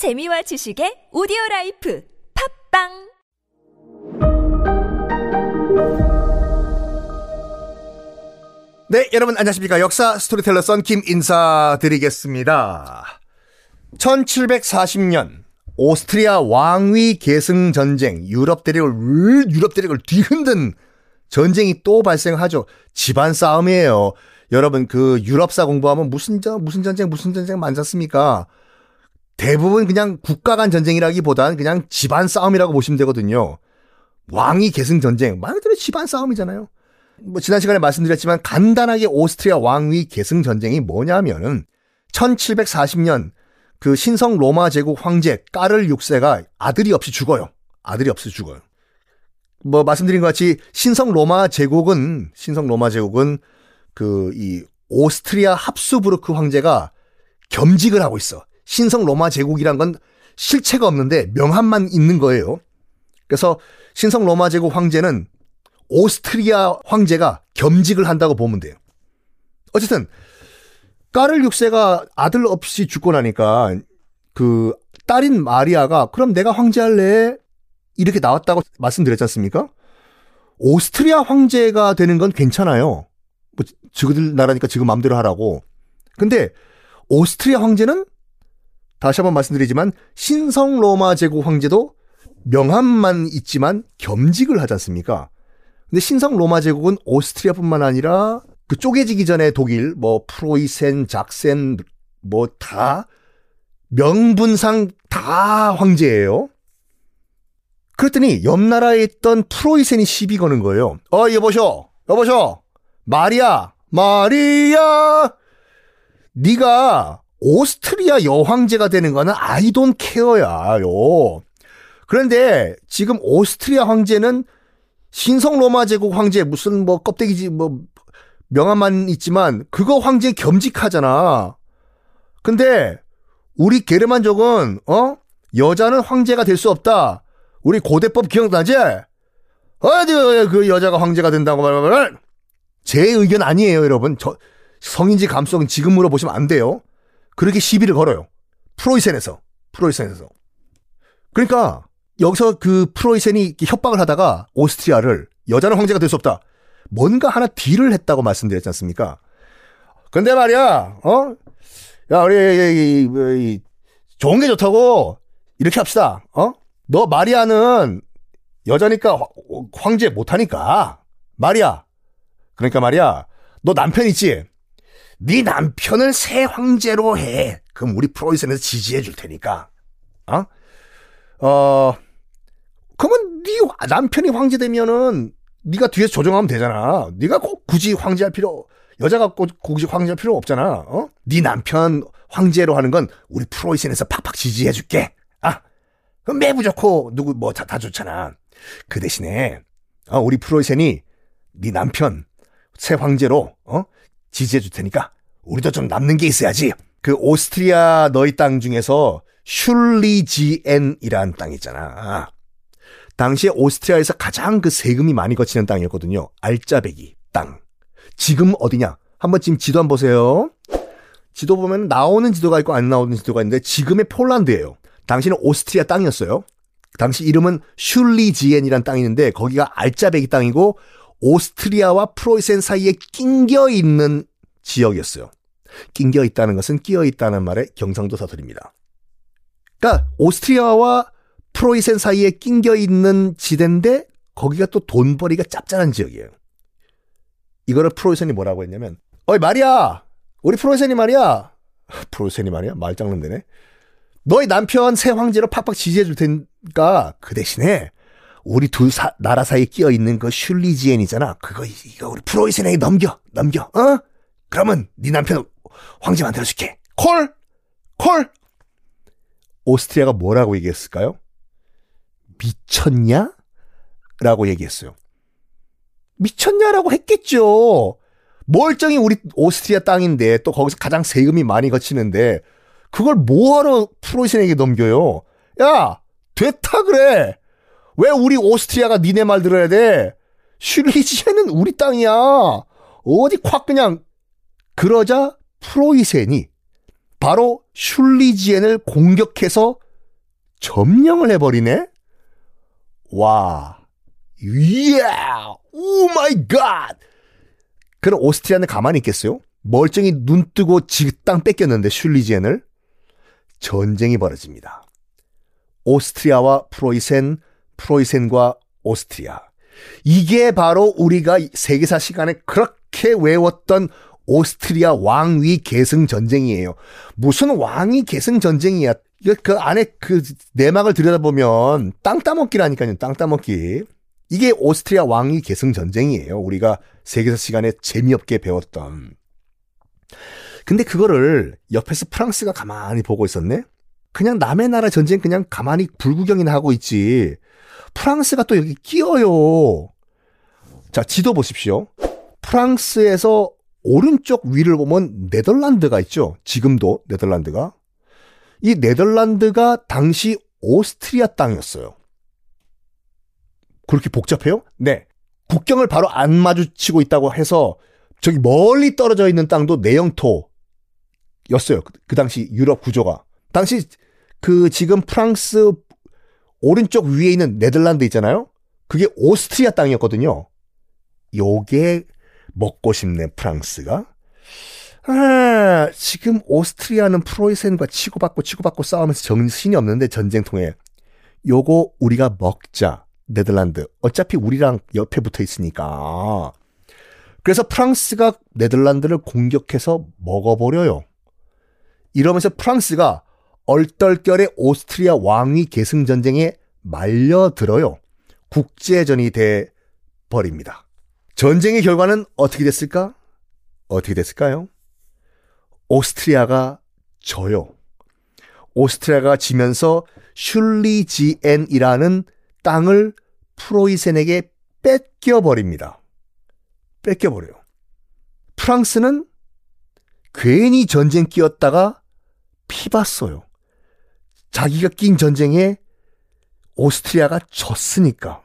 재미와 지식의 오디오 라이프 팟빵 네, 여러분 안녕하십니까. 역사 스토리텔러 썬킴 인사드리겠습니다. 1740년 오스트리아 왕위 계승 전쟁, 유럽 대륙을 유럽 대륙을 뒤흔든 전쟁이 또 발생하죠. 집안 싸움이에요. 여러분 그 유럽사 공부하면 무슨 전 무슨 전쟁 무슨 전쟁 많잖습니까? 대부분 그냥 국가 간 전쟁이라기보단 그냥 집안 싸움이라고 보시면 되거든요. 왕위 계승 전쟁 말 그대로 집안 싸움이잖아요. 뭐 지난 시간에 말씀드렸지만 간단하게 오스트리아 왕위 계승 전쟁이 뭐냐면은 1740년 그 신성 로마 제국 황제 까를 6세가 아들이 없이 죽어요. 아들이 없이 죽어요. 뭐 말씀드린 것 같이 신성 로마 제국은 신성 로마 제국은 그 이 오스트리아 합수부르크 황제가 겸직을 하고 있어. 신성 로마 제국이란 건 실체가 없는데 명함만 있는 거예요. 그래서 신성 로마 제국 황제는 오스트리아 황제가 겸직을 한다고 보면 돼요. 어쨌든 까를 6세가 아들 없이 죽고 나니까 그 딸인 마리아가 그럼 내가 황제 할래 이렇게 나왔다고 말씀드렸지 않습니까? 오스트리아 황제가 되는 건 괜찮아요. 뭐 지그들 나라니까 지금 마음대로 하라고. 근데 오스트리아 황제는 다시 한번 말씀드리지만 신성 로마 제국 황제도 명함만 있지만 겸직을 하지 않습니까? 근데 신성 로마 제국은 오스트리아뿐만 아니라 그 쪼개지기 전에 독일 뭐 프로이센, 작센 뭐 다 명분상 다 황제예요. 그랬더니 옆 나라에 있던 프로이센이 시비 거는 거예요. 어, 여보셔, 여보셔, 마리아, 마리아, 네가 오스트리아 여황제가 되는 거는 아이 돈 케어야요. 그런데 지금 오스트리아 황제는 신성 로마 제국 황제 무슨 뭐 껍데기지 뭐 명함만 있지만 그거 황제 겸직하잖아. 근데 우리 게르만족은 어 여자는 황제가 될 수 없다. 우리 고대법 기억나지? 어디 그 여자가 황제가 된다고 말하면 제 의견 아니에요, 여러분. 저 성인지 감성은 지금 물어보시면 안 돼요. 그렇게 시비를 걸어요. 프로이센에서 프로이센에서. 그러니까 여기서 그 프로이센이 협박을 하다가 오스트리아를 여자는 황제가 될 수 없다. 뭔가 하나 딜을 했다고 말씀드렸지 않습니까? 근데 말이야, 어? 야, 우리, 좋은 게 좋다고, 이렇게 합시다, 어? 너 마리아는 여자니까 황제 못하니까, 마리아. 그러니까 말이야, 너 남편 있지? 네 남편을 새 황제로 해. 그럼 우리 프로이센에서 지지해 줄 테니까, 어? 어, 그러면 네 남편이 황제 되면은 네가 뒤에서 조정하면 되잖아. 네가 꼭 굳이 황제할 필요 여자가 꼭 굳이 황제할 필요 없잖아. 어? 네 남편 황제로 하는 건 우리 프로이센에서 팍팍 지지해 줄게. 아. 그럼 매부 좋고 누구 뭐다다 좋잖아. 그 대신에 어, 우리 프로이센이 네 남편 새 황제로 어? 지지해 줄 테니까 우리도 좀 남는 게 있어야지. 그 오스트리아 너희 땅 중에서 슐리지엔이라는 땅 있잖아. 당시에 오스트리아에서 가장 그 세금이 많이 거치는 땅이었거든요. 알짜배기 땅. 지금 어디냐? 한번 지금 지도 한번 보세요. 지도 보면 나오는 지도가 있고 안 나오는 지도가 있는데 지금의 폴란드예요. 당시는 오스트리아 땅이었어요. 당시 이름은 슐리지엔이라는 땅이 있는데 거기가 알짜배기 땅이고 오스트리아와 프로이센 사이에 낑겨 있는 지역이었어요. 낑겨 있다는 것은 끼어 있다는 말의 경상도 사투리입니다. 그러니까 오스트리아와 프로이센 사이에 낑겨 있는 지대인데 거기가 또 돈벌이가 짭짤한 지역이에요. 이거를 프로이센이 뭐라고 했냐면 어이 마리아 우리 프로이센이 말이야 프로이센이 말이야 말장난 되네 너희 남편 새 황제로 팍팍 지지해 줄 테니까 그 대신에 우리 두 사, 나라 사이에 끼어 있는 그 슐리지엔이잖아 그거 이거 우리 프로이센에게 넘겨 넘겨 어 그러면 네 남편 황제 만들어 줄게 콜 콜. 오스트리아가 뭐라고 얘기했을까요? 미쳤냐? 라고 얘기했어요. 미쳤냐라고 했겠죠. 멀쩡히 우리 오스트리아 땅인데 또 거기서 가장 세금이 많이 거치는데 그걸 뭐하러 프로이센에게 넘겨요? 야, 됐다 그래. 왜 우리 오스트리아가 니네 말 들어야 돼? 슐리지에는 우리 땅이야. 어디 콱 그냥 그러자 프로이센이 바로 슐레지엔을 공격해서 점령을 해버리네? 와, 이야, oh my god! 그럼 오스트리아는 가만히 있겠어요? 멀쩡히 눈 뜨고 지땅 뺏겼는데 슐레지엔을 전쟁이 벌어집니다. 오스트리아와 프로이센, 프로이센과 오스트리아. 이게 바로 우리가 세계사 시간에 그렇게 외웠던 오스트리아 왕위 계승 전쟁이에요. 무슨 왕위 계승 전쟁이야? 그 안에 그 내막을 들여다보면 땅 따먹기라니까요. 땅 따먹기. 이게 오스트리아 왕위 계승 전쟁이에요. 우리가 세계사 시간에 재미없게 배웠던. 근데 그거를 옆에서 프랑스가 가만히 보고 있었네? 그냥 남의 나라 전쟁 그냥 가만히 불구경이나 하고 있지. 프랑스가 또 여기 끼어요. 자, 지도 보십시오. 프랑스에서 오른쪽 위를 보면 네덜란드가 있죠. 지금도 네덜란드가. 이 네덜란드가 당시 오스트리아 땅이었어요. 그렇게 복잡해요? 네. 국경을 바로 안 마주치고 있다고 해서 저기 멀리 떨어져 있는 땅도 내 영토였어요. 그, 그 당시 유럽 구조가. 당시 그 지금 프랑스 오른쪽 위에 있는 네덜란드 있잖아요. 그게 오스트리아 땅이었거든요. 요게 먹고 싶네 프랑스가. 아, 지금 오스트리아는 프로이센과 치고받고 치고받고 싸우면서 정신이 없는데 전쟁통에 요거 우리가 먹자. 네덜란드. 어차피 우리랑 옆에 붙어 있으니까. 그래서 프랑스가 네덜란드를 공격해서 먹어버려요. 이러면서 프랑스가 얼떨결에 오스트리아 왕위 계승 전쟁에 말려들어요. 국제전이 돼 버립니다. 전쟁의 결과는 어떻게 됐을까? 어떻게 됐을까요? 오스트리아가 져요. 오스트리아가 지면서 슐리지엔이라는 땅을 프로이센에게 뺏겨버립니다. 뺏겨버려요. 프랑스는 괜히 전쟁 끼었다가 피봤어요. 자기가 낀 전쟁에 오스트리아가 졌으니까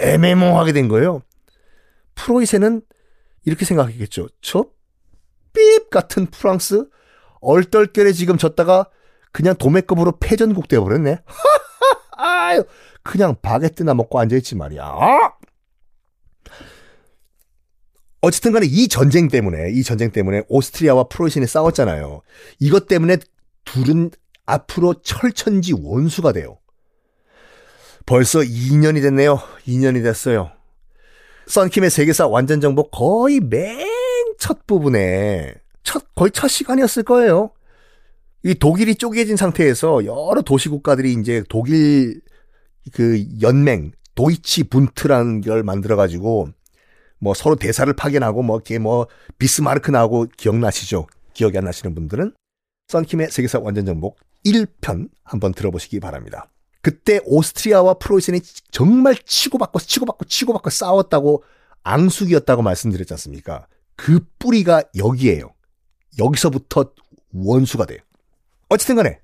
애매모호하게 된 거예요. 프로이센은 이렇게 생각했겠죠. 저 삐입 같은 프랑스 얼떨결에 지금 졌다가 그냥 도매급으로 패전국 되어버렸네. 아유, 그냥 바게트나 먹고 앉아있지 말이야. 어쨌든 간에 이 전쟁 때문에, 이 전쟁 때문에 오스트리아와 프로이센이 싸웠잖아요. 이것 때문에 둘은 앞으로 철천지 원수가 돼요. 벌써 2년이 됐네요. 2년이 됐어요. 썬킴의 세계사 완전 정복 거의 맨 첫 부분에 첫 거의 첫 시간이었을 거예요. 이 독일이 쪼개진 상태에서 여러 도시 국가들이 이제 독일 그 연맹 도이치 분트라는 걸 만들어 가지고 뭐 서로 대사를 파견하고 뭐 이렇게 뭐 비스마르크 나오고 기억나시죠? 기억이 안 나시는 분들은 썬킴의 세계사 완전 정복 1편 한번 들어보시기 바랍니다. 그때 오스트리아와 프로이센이 정말 치고받고 치고받고 치고받고 싸웠다고 앙숙이었다고 말씀드렸지 않습니까? 그 뿌리가 여기에요. 여기서부터 원수가 돼요. 어쨌든 간에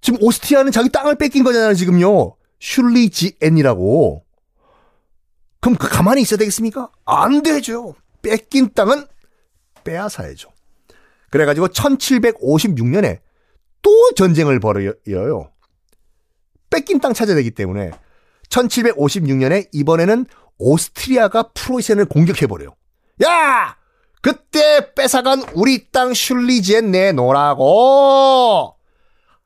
지금 오스트리아는 자기 땅을 뺏긴 거잖아요, 지금요. 슐리지엔이라고. 그럼 그 가만히 있어야 되겠습니까? 안 되죠. 뺏긴 땅은 빼앗아야죠. 그래가지고 1756년에 또 전쟁을 벌여요. 뺏긴 땅 찾아야 되기 때문에 1756년에 이번에는 오스트리아가 프로이센을 공격해버려요. 야! 그때 뺏어간 우리 땅 슐리지엔 내놓으라고!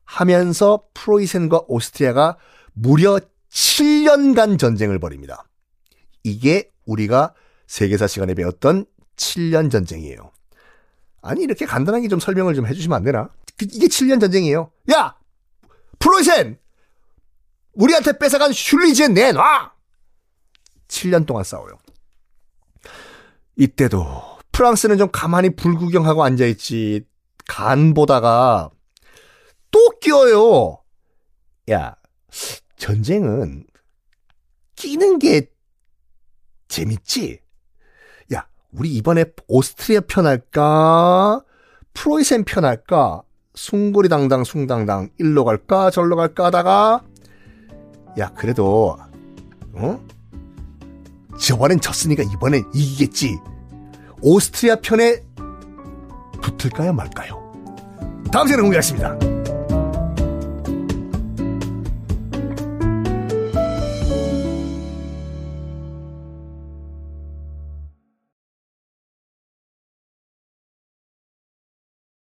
하면서 프로이센과 오스트리아가 무려 7년간 전쟁을 벌입니다. 이게 우리가 세계사 시간에 배웠던 7년 전쟁이에요. 아니 이렇게 간단하게 좀 설명을 좀 해주시면 안 되나? 그, 이게 7년 전쟁이에요. 야! 프로이센! 우리한테 뺏어간 슐리지엔 내놔! 7년 동안 싸워요. 이때도 프랑스는 좀 가만히 불구경하고 앉아있지. 간 보다가 또 끼어요. 야, 전쟁은 끼는 게 재밌지? 야, 우리 이번에 오스트리아 편할까? 프로이센 편할까? 숭고리당당 숭당당 일로 갈까 절로 갈까 하다가 야 그래도 어? 저번엔 졌으니까 이번엔 이기겠지 오스트리아 편에 붙을까요 말까요? 다음 시간에 공개하겠습니다.